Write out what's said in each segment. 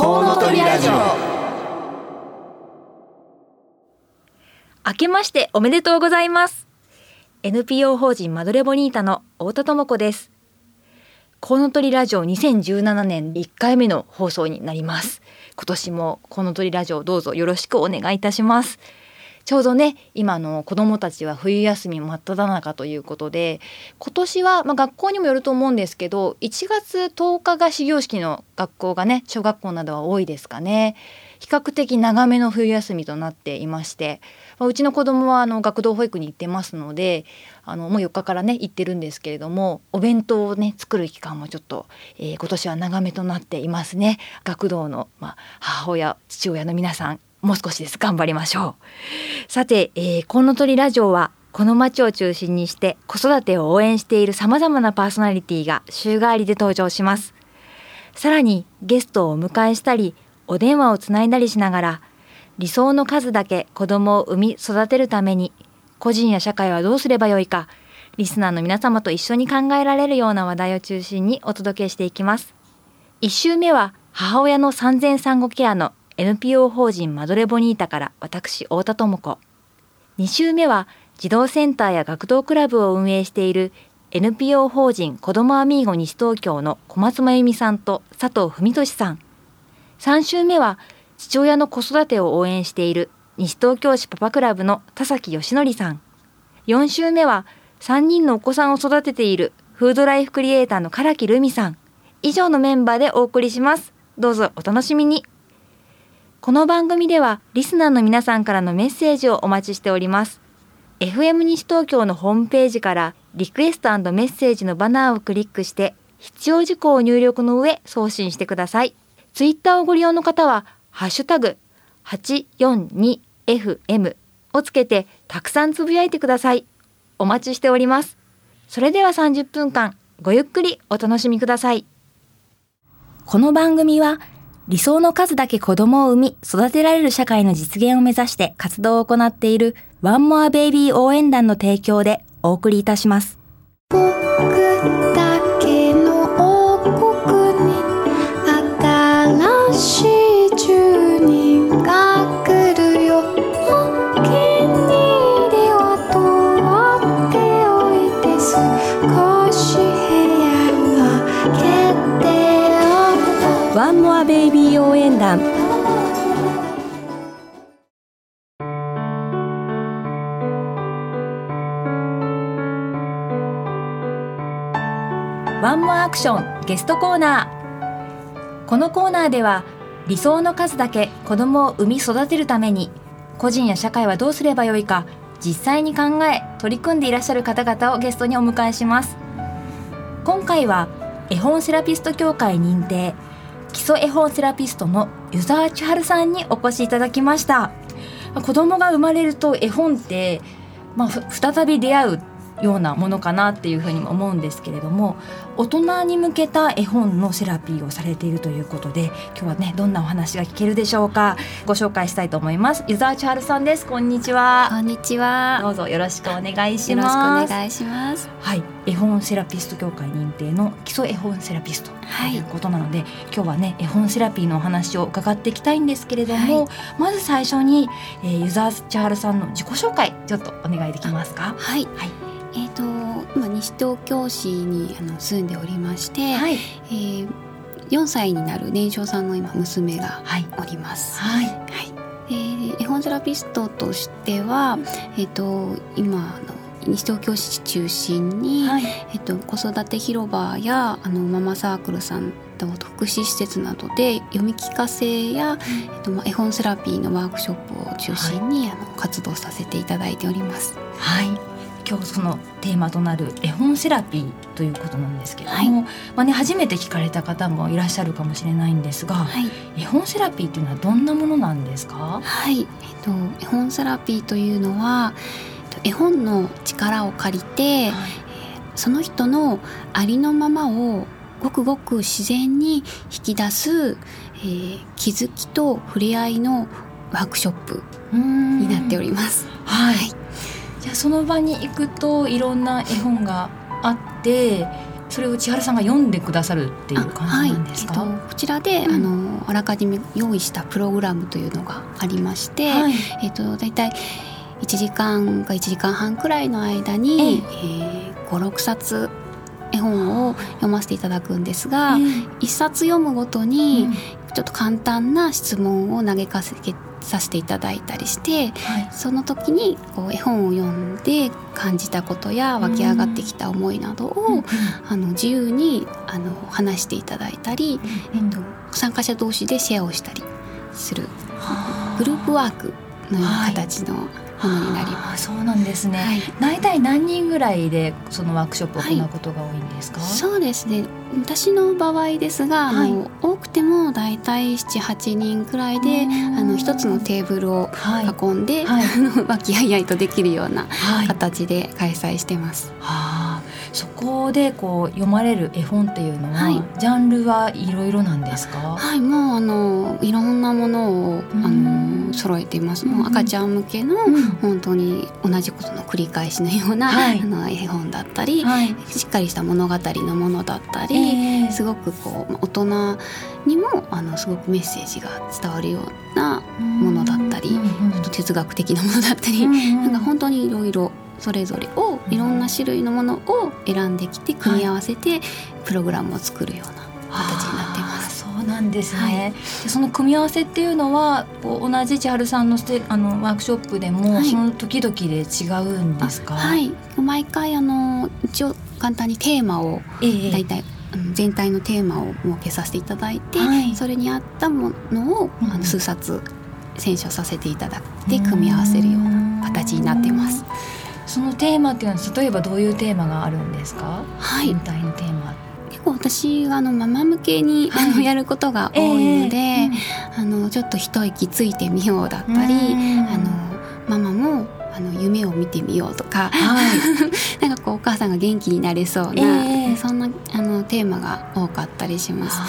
コウノトリラジオ。明けましておめでとうございます。NPO 法人マドレボニータの太田智子です。コウノトリラジオ2017年1回目の放送になります。今年もコウノトリラジオどうぞよろしくお願いいたします。ちょうどね今の子どもたちは冬休み真っ只中ということで今年は、まあ、学校にもよると思うんですけど1月10日が始業式の学校がね小学校などは多いですかね。比較的長めの冬休みとなっていまして、まあ、うちの子供はあの学童保育に行ってますのであのもう4日からね行ってるんですけれどもお弁当をね作る期間もちょっと、えー、今年は長めとなっていますね。学童の、まあ、母親父親の皆さん。もう少しです。頑張りましょう。さて、えー、コウノトリラジオはこの町を中心にして子育てを応援している様々なパーソナリティが週替わりで登場します。さらにゲストをお迎えしたりお電話をつないだりしながら理想の数だけ子供を産み育てるために個人や社会はどうすればよいかリスナーの皆様と一緒に考えられるような話題を中心にお届けしていきます。1週目は母親の産前産後ケアの NPO 法人マドレボニータから私太田智子。2週目は児童センターや学童クラブを運営している NPO 法人子どもアミーゴ西東京の小松真由美さんと佐藤文俊さん。3週目は父親の子育てを応援している西東京市パパクラブの田崎義則さん。4週目は3人のお子さんを育てているフードライフクリエイターの唐木留美さん。以上のメンバーでお送りします。どうぞお楽しみに。この番組ではリスナーの皆さんからのメッセージをお待ちしております。FM 西東京のホームページからリクエストメッセージのバナーをクリックして必要事項を入力の上送信してください。ツイッターをご利用の方はハッシュタグ 842FM をつけてたくさんつぶやいてください。お待ちしております。それでは30分間ごゆっくりお楽しみください。この番組は理想の数だけ子供を産み、育てられる社会の実現を目指して活動を行っているワンモアベイビー応援団の提供でお送りいたします。ワンモアクションゲストコーナー。このコーナーでは理想の数だけ子供を産み育てるために個人や社会はどうすればよいか実際に考え取り組んでいらっしゃる方々をゲストにお迎えします。今回は絵本セラピスト協会認定基礎絵本セラピストの湯沢千春さんにお越しいただきました。子供が生まれると絵本って、まあ、再び出会うようなものかなっていうふうにも思うんですけれども大人に向けた絵本のセラピーをされているということで今日はねどんなお話が聞けるでしょうか。ご紹介したいと思います。湯沢千春さんです。こんにちは。こんにちは。どうぞよろしくお願いします。よろしくお願いします。はい。絵本セラピスト協会認定の基礎絵本セラピストということなので、はい、今日はね絵本セラピーのお話を伺っていきたいんですけれども、はい、まず最初に、えー、湯沢千春さんの自己紹介ちょっとお願いできますか。はい、はいえーと、今西東京市にあの住んでおりまして、はい、えー、4歳になる年少さんの今娘がおります。はい、はい、えー、絵本セラピストとしては、えーと、今の西東京市中心に、はい、えっと、子育て広場やあのママサークルさんと福祉施設などで読み聞かせや、うん、えっとまあ、絵本セラピーのワークショップを中心に、はい、あの活動させていただいております。はい今日そのテーマとなる絵本セラピーということなんですけども、はい、まあね、初めて聞かれた方もいらっしゃるかもしれないんですが、はい、絵本セラピーというのはどんなものなんですか？はい、えっと、絵本セラピーというのは絵本の力を借りて、はい、その人のありのままをごくごく自然に引き出す、えー、気づきと触れ合いのワークショップになっております。はいじゃあその場に行くといろんな絵本があってそれを千春さんが読んでくださるっていう感じなんですか、はい。えっと、こちらで、うん、あのあらかじめ用意したプログラムというのがありまして、はい、えっと、大体1時間か1時間半くらいの間に、ええ。ー、56冊絵本を読ませていただくんですが、えー、1冊読むごとにちょっと簡単な質問を投げかけさせていただいたりして、はい、その時にこう絵本を読んで感じたことや湧き上がってきた思いなどを、うん、あの自由にあの話していただいたり、うん、えっと、参加者同士でシェアをしたりする。グループワークのような形の、はいものになります。そうなんですね。はい、大体何人ぐらいでそのワークショップを行うことが多いんですか？はい、そうですね。私の場合ですが、はい、あの多くても大体七八人くらいで、あの一つのテーブルを囲んで、はい、和気あいあいとできるような形で開催してます。はあそこでこう読まれる絵本っていうのは、はい、ジャンルはいろいろなんですか？はいもうあのいろんなものをあの揃えています、もう赤ちゃん向けの、本当に同じことの繰り返しのような、はい、あの絵本だったり、はい、しっかりした物語のものだったり、えー、すごくこう大人にもあのすごくメッセージが伝わるようなものだったり、ちょっと哲学的なものだったり、なんか本当にいろいろそれぞれをいろんな種類のものを選んできて組み合わせてプログラムを作るような形になっています。そうなんですね、はい、その組み合わせっていうのはこう同じ千春さんのステあのワークショップでも、はい、その時々で違うんですか？はい。毎回あの一応簡単にテーマを大体、ええ、全体のテーマを設けさせていただいて、はい、それに合ったものを、あの数冊選書させていただいて組み合わせるような形になってます。そのテーマっていうのは例えばどういうテーマがあるんですか、はい、全体のテーマ。結構私あのママ向けに、はい、あのやることが多いので、えーあのちょっと一息ついてみようだったり、あのママもあの夢を見てみようとか、はい、なんかこうお母さんが元気になれそうな、えー、そんなあのテーマが多かったりします。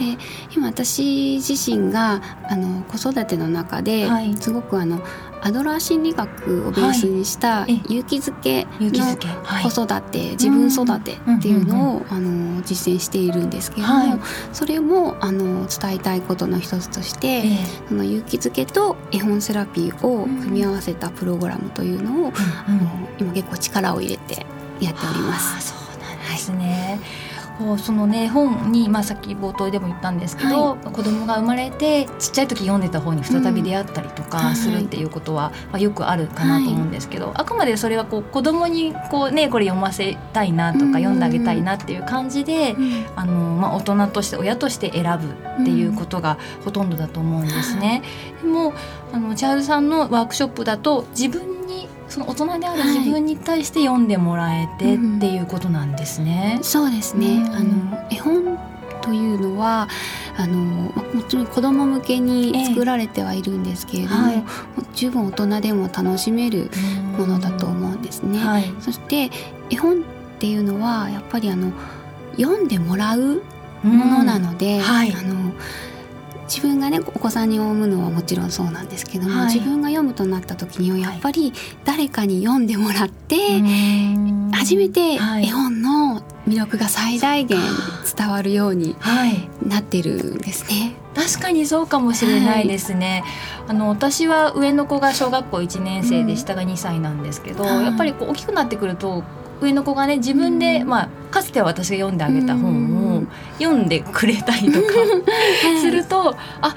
で今私自身があの子育ての中で、はい、すごくあのアドラー心理学をベースにした勇気づけの子育て、自分育てっていうのを、あの実践しているんですけれども、それもあの伝えたいことの一つとして、その勇気づけと絵本セラピーを組み合わせたプログラムというのを、あの今結構力を入れてやっております。そうなんですね、はいこうそのね本に、まあ、さっき冒頭でも言ったんですけど、はい、子供が生まれてちっちゃい時読んでた本に再び出会ったりとかするっていうことは、まあ、よくあるかなと思うんですけど、はい、あくまでそれはこう子供にこうねこれ読ませたいなとか読んであげたいなっていう感じで、あのまあ、大人として親として選ぶっていうことがほとんどだと思うんですね。でもあのチャールさんのワークショップだと自分にその大人である自分に対して読んでもらえてっていうことなんですね。うん、そうですね、あの絵本というのはあのもちろん子供向けに作られてはいるんですけれども、ええはい、十分大人でも楽しめるものだと思うんですね。はい、そして絵本っていうのはやっぱりあの読んでもらうものなので、はい、あの自分がねお子さんに読むのはもちろんそうなんですけども、はい、自分が読むとなった時にはやっぱり誰かに読んでもらって、はい、初めて絵本の魅力が最大限伝わるようになってるんですね。確かにそうかもしれないですね。はい、あの私は上の子が小学校1年生で下が2歳なんですけど、うん、やっぱりこう大きくなってくると上の子がね自分で、うん、まあかつては私が読んであげた本を読んでくれたりとか すると、あ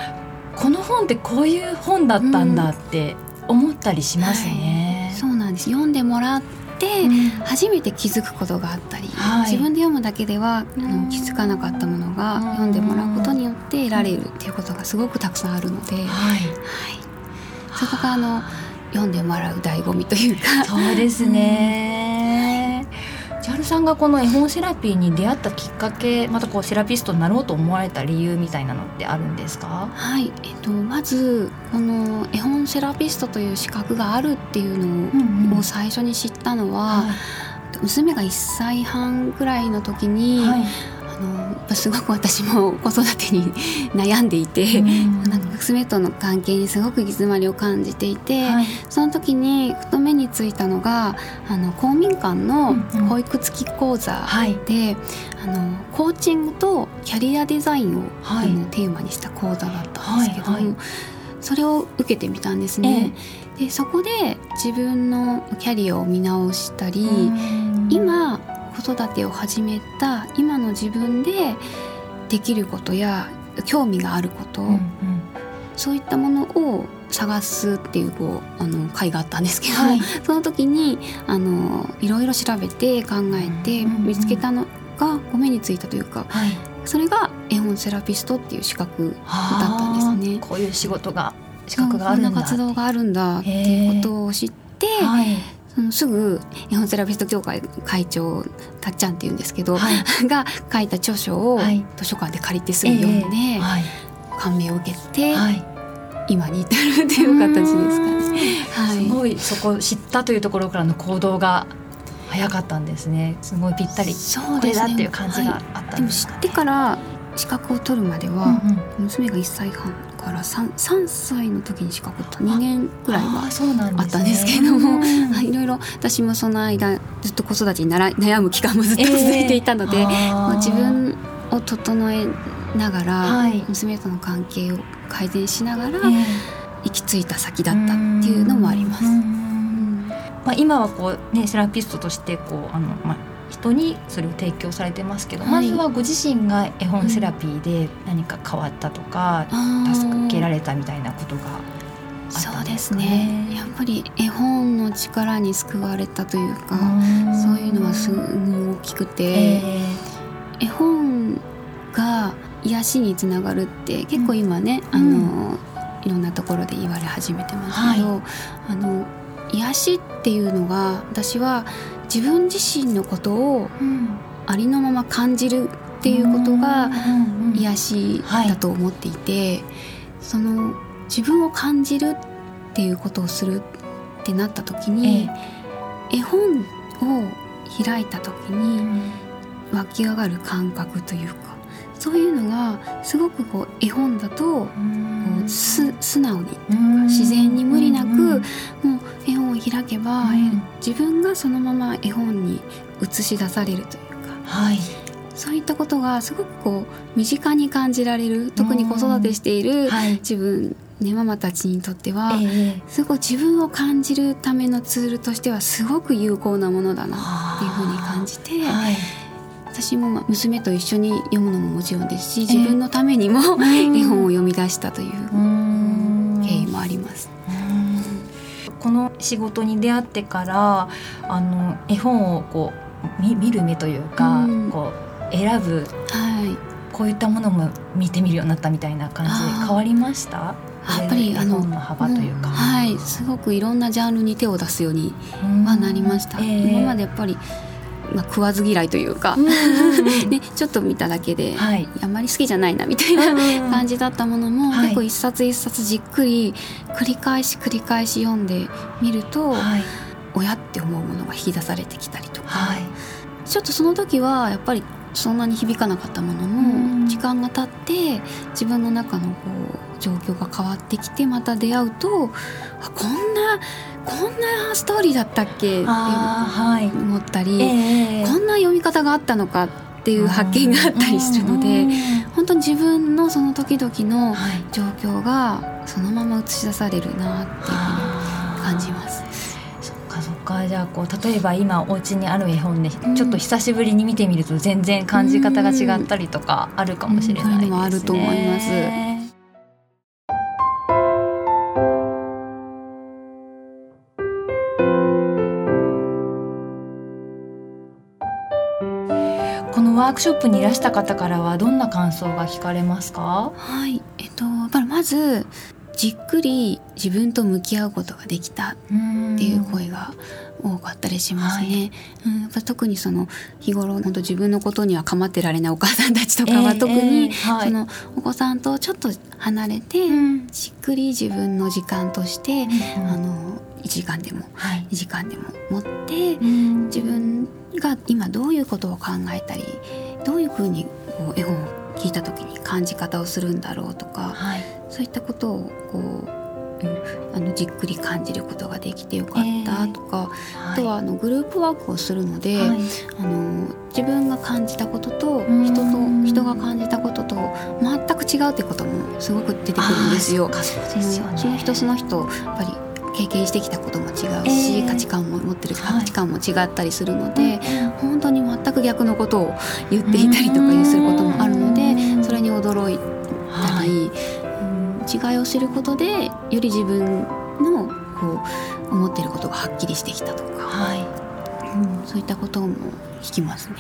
この本ってこういう本だったんだって思ったりしますね。はい、そうなんです。読んでもらって初めて気づくことがあったり、自分で読むだけでは、あの気づかなかったものが読んでもらうことによって得られるっていうことがすごくたくさんあるので、はい、はい、そこがあの読んでもらう醍醐味というか。そうですね、千春さんがこの絵本セラピーに出会ったきっかけまたこうセラピストになろうと思われた理由みたいなのってあるんですか？はい、えっと、まずこの絵本セラピストという資格があるっていうのを最初に知ったのは、うんうんはい、娘が1歳半ぐらいの時に、はい。あのすごく私も子育てに悩んでいて、うん、なんか娘との関係にすごく行き詰まりを感じていて、はい、その時にふと目についたのがあの公民館の保育付き講座で、うんうん、あのコーチングとキャリアデザインを、はい、あのテーマにした講座だったんですけども、はいはい、それを受けてみたんですね。えー、でそこで自分のキャリアを見直したり今子育てを始めた今の自分でできることや興味があること、うんうん、そういったものを探すっていうこうあの会があったんですけど、はい、その時にあのいろいろ調べて考えて見つけたのがご目についたというか、はい、それが絵本セラピストっていう資格だったんですね。こういう仕事が資格があるんだ。そんな活動があるんだっていうことを知って、はい、そのすぐ絵本セラピスト協会会長たっちゃんっていうんですけど、はい、が書いた著書を図書館で借りてすぐ読んで、えーはい、感銘を受けて、はい、今に至るっていう形ですかね。はい、すごいそこ知ったというところからの行動が早かったんですね。すごいぴったりそうです、ね、これだっていう感じがあったんですか、ね、でも知ってから資格を取るまでは、娘が1歳半から 3, 3歳の時に資格取った2年ぐらいはあったんですけれども、ね、いろいろ私もその間ずっと子育てに悩む期間もずっと続いていたので、えー、自分を整えながら、はい、娘との関係を改善しながら、行き着いた先だったっていうのもあります。まあ、今はこう、ね、セラピストとしてこうあの、まあ、人にそれを提供されてますけど、はい、まずはご自身が絵本セラピーで何か変わったとか、うん、助けられたみたいなことがそうですね。やっぱり絵本の力に救われたというかそういうのはすごい大きくて、えー、絵本が癒しにつながるって結構今ね、うん、あのいろんなところで言われ始めてますけど、はい、あの癒しっていうのが私は自分自身のことをありのまま感じるっていうことが癒しだと思っていて、その自分を感じるっていうことをするってなった時に、絵本を開いた時に湧き上がる感覚というかそういうのがすごくこう絵本だとこうす素直に自然に無理なくけば自分がそのまま絵本に映し出されるというか、はい、そういったことがすごくこう身近に感じられる特に子育てしている自分、ね、ママたちにとっては、すごい自分を感じるためのツールとしてはすごく有効なものだなっていうふうに感じて。はい。私も娘と一緒に読むのももちろんですし自分のためにも、絵本を読み出したという経緯もあります。この仕事に出会ってからあの絵本をこう見見る目というか、うこう選ぶ、はい、こういったものも見てみるようになったみたいな感じで変わりました？やっぱりあの幅というか、はい。すごくいろんなジャンルに手を出すようにはなりました、えー、今までやっぱりまあ、食わず嫌いというか、ね、ちょっと見ただけで、はい、あんまり好きじゃないなみたいな感じだったものも、はい、結構一冊一冊じっくり繰り返し繰り返し読んでみると、はい、親って思うものが引き出されてきたりとか、はい、ちょっとその時はやっぱりそんなに響かなかったものも時間が経って自分の中のこう状況が変わってきてまた出会うとあこんなこんなストーリーだったっけ？って思ったり、はいえー、こんな読み方があったのかっていう発見があったりするので本当に自分のその時々の状況がそのまま映し出されるなっていうふうに感じます。そっかそっか。じゃあこう例えば今お家にある絵本で、ちょっと久しぶりに見てみると全然感じ方が違ったりとかあるかもしれないですね。うん、そういうのもあると思います。ークショップにいらした方からはどんな感想が聞かれますか？はい。えっとまずじっくり自分と向き合うことができたっていう声が多かったりしますね。うん、やっぱ特にその日頃本当自分のことには構ってられないお母さんたちとかは特に、そのお子さんとちょっと離れて、じっくり自分の時間として、あの1時間でも、2時間でも持って、自分が今どういうことを考えたりどういうふうにこう絵本を聞いた時に感じ方をするんだろうとか、はい、そういったことをこうあのじっくり感じることができてよかったとか、えー、あとはあのグループワークをするので、はい、あの自分が感じたことと人と人が感じたことと全く違うってこともすごく出てくるんですよ。その人その人やっぱり経験してきたことも違うし、えー、価値観も持ってる価値観も違ったりするので、はい、本当に全く逆のことを言っていたりとかすることもあるのでそれに驚いたり、はい、違いを知ることでより自分のこう思っていることがはっきりしてきたとか、はい。うん、そういったことも聞きますね。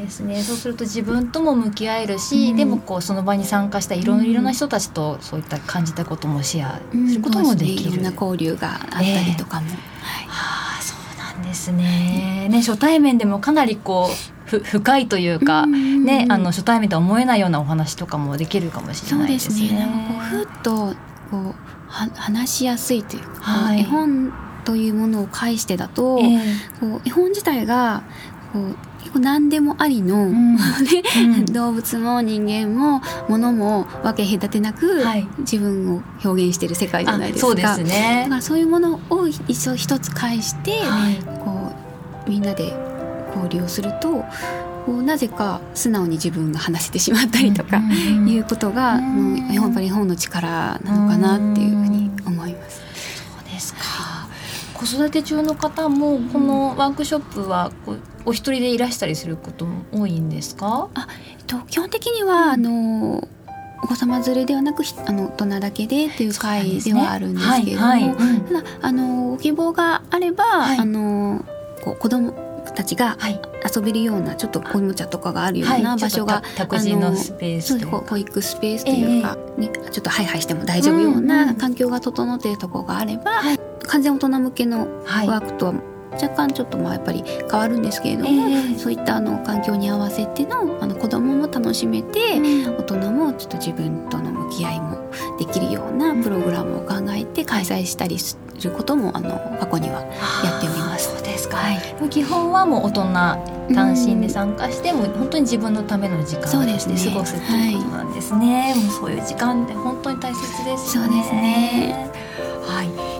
ですね。そうすると自分とも向き合えるし、うん、でもこうその場に参加したいろいろな人たちとそういった感じたこともシェアすることもできる、うん、いろんな交流があったりとかも。えー、はい、はあそうなんですね。ね初対面でもかなりこうふ 深いというか、ね、あの初対面とは思えないようなお話とかもできるかもしれないですね。そうですねふっとこうは話しやすいというか、はい、絵本というものを介してだと、えー、こう絵本自体がこう結構何でもありの、うん、動物も人間も物も分け隔てなく、はい、自分を表現している世界じゃないですか。そうですね。だからそういうものを一一つ返して、はい、こうみんなで交流をすると。こうなぜか素直に自分が話せてしまったりとか、いうことが、うん、やっぱり本の力なのかなっていうふうに子育て中の方もこのワークショップはお一人でいらしたりすることも多いんですか？あ、えっと、基本的には、あのお子様連れではなくあの大人だけでという会ではあるんですけれども、はいはいうん、ただあのご希望があれば、はい、あのこう子供たちが遊べるようなちょっとおもちゃとかがあるような場所が、託児のスペース保育スペースというか、えー、ね、ちょっとハイハイしても大丈夫ような環境が整っているところがあれば、完全大人向けのワークとは若干ちょっとまあやっぱり変わるんですけれども、えー、そういったあの環境に合わせてのあの子供も楽しめて、うん、大人もちょっと自分との向き合いもできるようなプログラムを考えて開催したりすることもあの過去にはやっております。はい、基本はもう大人単身で参加して、も本当に自分のための時間を、ね、過ごすっていうことなんですね。はい、もうそういう時間って本当に大切ですよね。そうですね。はい、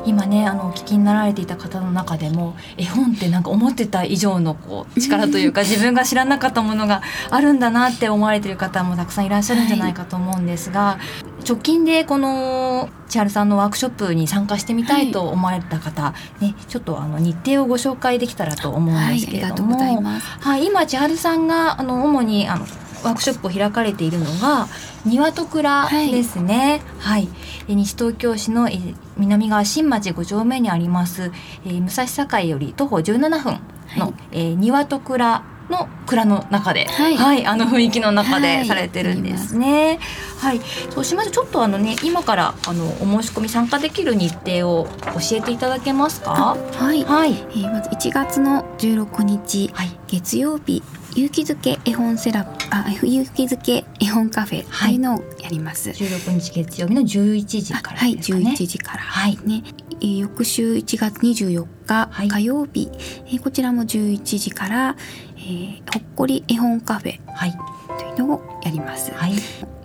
今ねあのお聞きになられていた方の中でも絵本ってなんか思ってた以上のこう力というか 自分が知らなかったものがあるんだなって思われてる方もたくさんいらっしゃるんじゃないかと思うんですが、はい、直近でこの千春さんのワークショップに参加してみたいと思われた方、はい、ね、ちょっとあの日程をご紹介できたらと思うんですけれども、はい、はい、今千春さんがあの主にあのワークショップを開かれているのが庭と蔵ですね。はい、はい、西東京市の南側新町5丁目にあります、えー、武蔵境より徒歩17分の、はい、えー、庭と蔵の蔵の中で、はい、はい、あの雰囲気の中でされてるんですね。はい、はい、そうしましてちょっとあのね今からあのお申し込み参加できる日程を教えていただけますか？はい、はい、えー、まず1月の16日、はい、月曜日勇気づけ絵本セラあ勇気づけ絵本カフェとい。うのをやります。十、六、日月曜日の十一時から、ね、はい、十一時から、はい、ね、えー、翌週一月二十四日、はい、火曜日、えー、こちらも十一時から、えー、ほっこり絵本カフェ、はい、というのをやります。はい、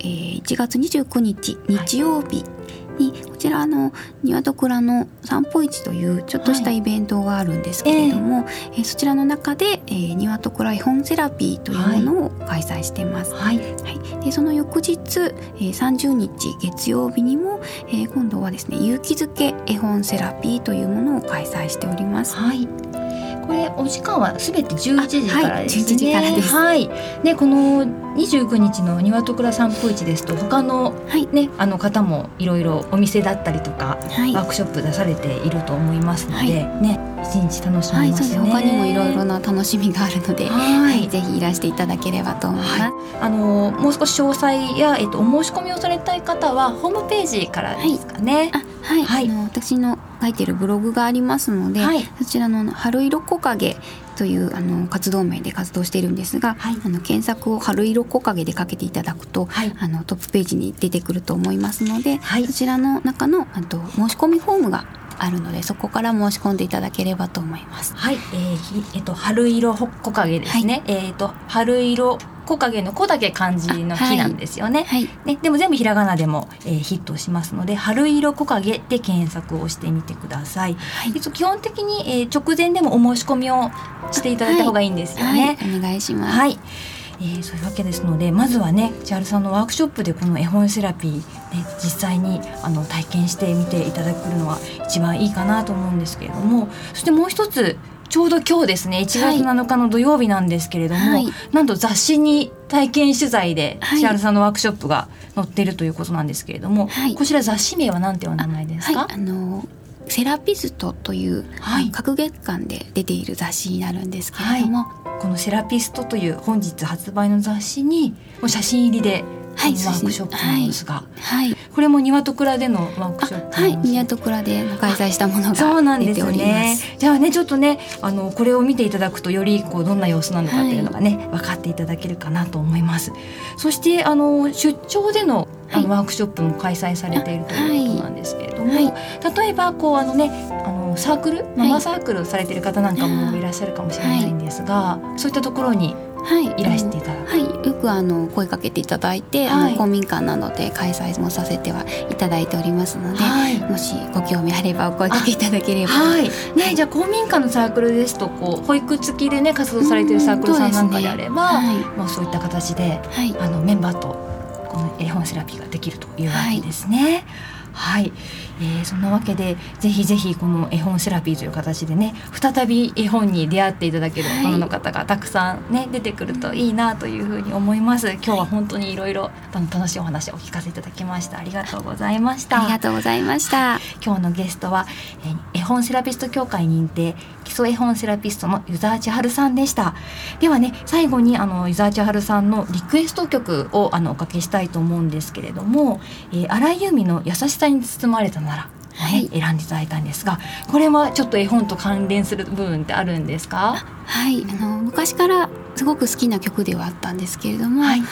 えー、1月二十九日日曜日、にこちらの庭と蔵の散歩市というちょっとしたイベントがあるんですけれども、はい、えー、そちらの中で、えー、庭と蔵絵本セラピーというものを開催しています。はい、はい、でその翌日、えー、30日月曜日にも、えー、今度はですね勇気づけ絵本セラピーというものを開催しております。はいこれお時間はすべて11時からですね。はい。はい。でこの29日の庭と倉散歩市ですと他のね、あの方もいろいろお店だったりとか、はい、ワークショップ出されていると思いますので、ね一日楽しみますね。他にもいろいろな楽しみがあるので、はい、ぜひいらしていただければと思います。あのもう少し詳細やえっとお申し込みをされたい方はホームページからですかね。はい、はい、あの私の書いてるブログがありますので、はい、そちらの春色木陰というあの活動名で活動しているんですが、はい、あの検索を春色木陰でかけていただくと、はい、あのトップページに出てくると思いますので、そちらの中のあと申し込みフォームがあるのでそこから申し込んでいただければと思います。はい、えー、えっと春色木陰ですね。えっと春色木陰の木だけ漢字の木なんですよね。はい、ねでも全部ひらがなでも、えー、ヒットしますので春色木陰で検索をしてみてください。はい、基本的に、えー、直前でもお申し込みをしていただいた方がいいんですよね。お願いします。はいえー、そういうわけですのでまずはね千春さんのワークショップでこの絵本セラピー、ね、実際にあの体験してみていただくのは一番いいかなと思うんですけれどもそしてもう一つちょうど今日ですね1月7日の土曜日なんですけれども、はい、なんと雑誌に体験取材で千春さんのワークショップが載っているということなんですけれども、はい、こちら雑誌名は何てお名前ですか？あのセラピストという、はい、各月間で出ている雑誌になるんですけれども、はい、このセラピストという本日発売の雑誌に写真入りではい、ワークショップなんですが、はい、これも庭と蔵でのワークショップはい庭と蔵で開催したものがそうなんですね。じゃあねちょっとねあのこれを見ていただくとよりこうどんな様子なのかっていうのがね、はい、分かっていただけるかなと思います。そしてあの出張でのあのワークショップも開催されているということなんですけれども、はい、例えばこうあのねあのサークルママサークルをされている方なんかもいらっしゃるかもしれないんですが、そういったところにい。らしていただく、はい、よくあの声かけていただいて、はい、あの公民館などで開催もさせてはいただいておりますので、はい、もしご興味あればお声かけいただければ。はい。ね、じゃあ公民館のサークルですとこう保育付きでね活動されてるサークルさんなんかであれば、ねはい、まあ、そういった形で、はい、あのメンバーと絵本セラピーができるというわけですね。はいえー、そんなわけでぜひぜひこの絵本セラピーという形でね再び絵本に出会っていただける大人の方がたくさんね、出てくるといいなというふうに思います。今日は本当にいろいろ楽しいお話をお聞かせいただきました。ありがとうござい。ましたありがとうございました、今日のゲストは、えー、絵本セラピスト協会認定基礎絵本セラピストの湯沢千春さんでした。ではね最後にあの湯沢千春さんのリクエスト曲をあのおかけしたいと思うんですけれども、えー、荒井由実の優しさに包まれたならはい、選んでいただいたんですがこれはちょっと絵本と関連する部分ってあるんですか？はい。あの昔からすごく好きな曲ではあったんですけれども、はい、こ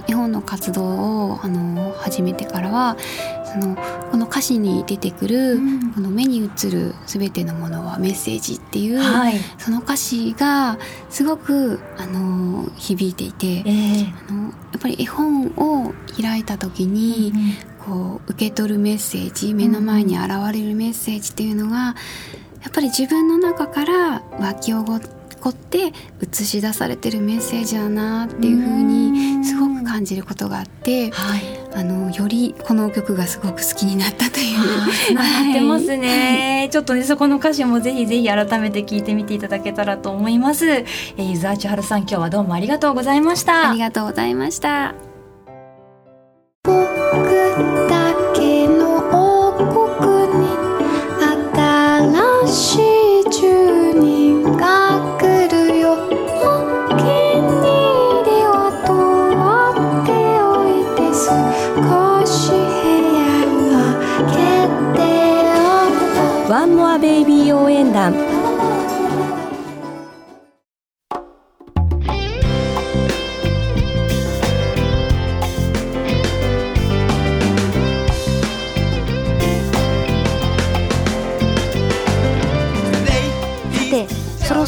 う絵本の活動をあの始めてからはそのこの歌詞に出てくる、うん、この目に映る全てのものはメッセージっていう、はい、その歌詞がすごくあの響いていて、えー、あのやっぱり絵本を開いた時に、うんこう受け取るメッセージ目の前に現れるメッセージっていうのがやっぱり自分の中から湧き起こって映し出されてるメッセージだなっていうふうにすごく感じることがあって、はい、あのよりこの曲がすごく好きになったという。なってますね、はい、ちょっとねそこの歌詞もぜひぜひ改めて聞いてみていただけたらと思います。えー、湯沢千春さん今日はどうもありがとうございました。ありがとうございました。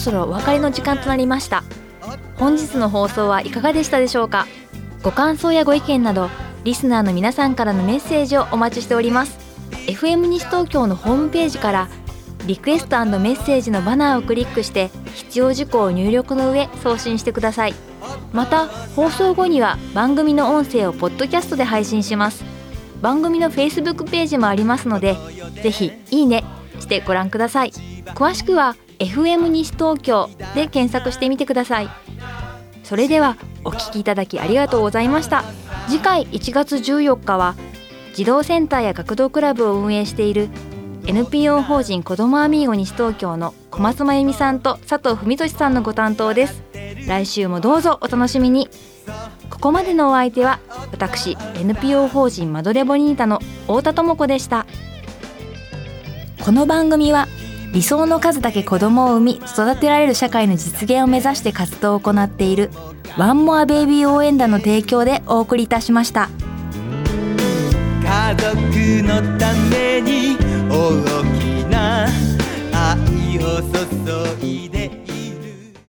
そろそろお別れの時間となりました。本日の放送はいかがでしたでしょうか？ご感想やご意見などリスナーの皆さんからのメッセージをお待ちしております。FM 西東京のホームページからリクエストメッセージのバナーをクリックして必要事項を入力の上送信してください。また放送後には番組の音声をポッドキャストで配信します。番組の Facebook ページもありますのでぜひいいねしてご覧ください。詳しくは FM 西東京で検索してみてください。それではお聴きいただきありがとうございました。次回1月14日は児童センターや学童クラブを運営している NPO 法人子どもアミーゴ西東京の小松真由美さんと佐藤文俊さんのご担当です。来週もどうぞお楽しみに。ここまでのお相手は私 NPO 法人マドレボニータの太田智子でした。この番組は理想の数だけ子供を産み育てられる社会の実現を目指して活動を行っているワンモアベイビー応援団の提供でお送りいたしました。家族のために大きな愛を注いで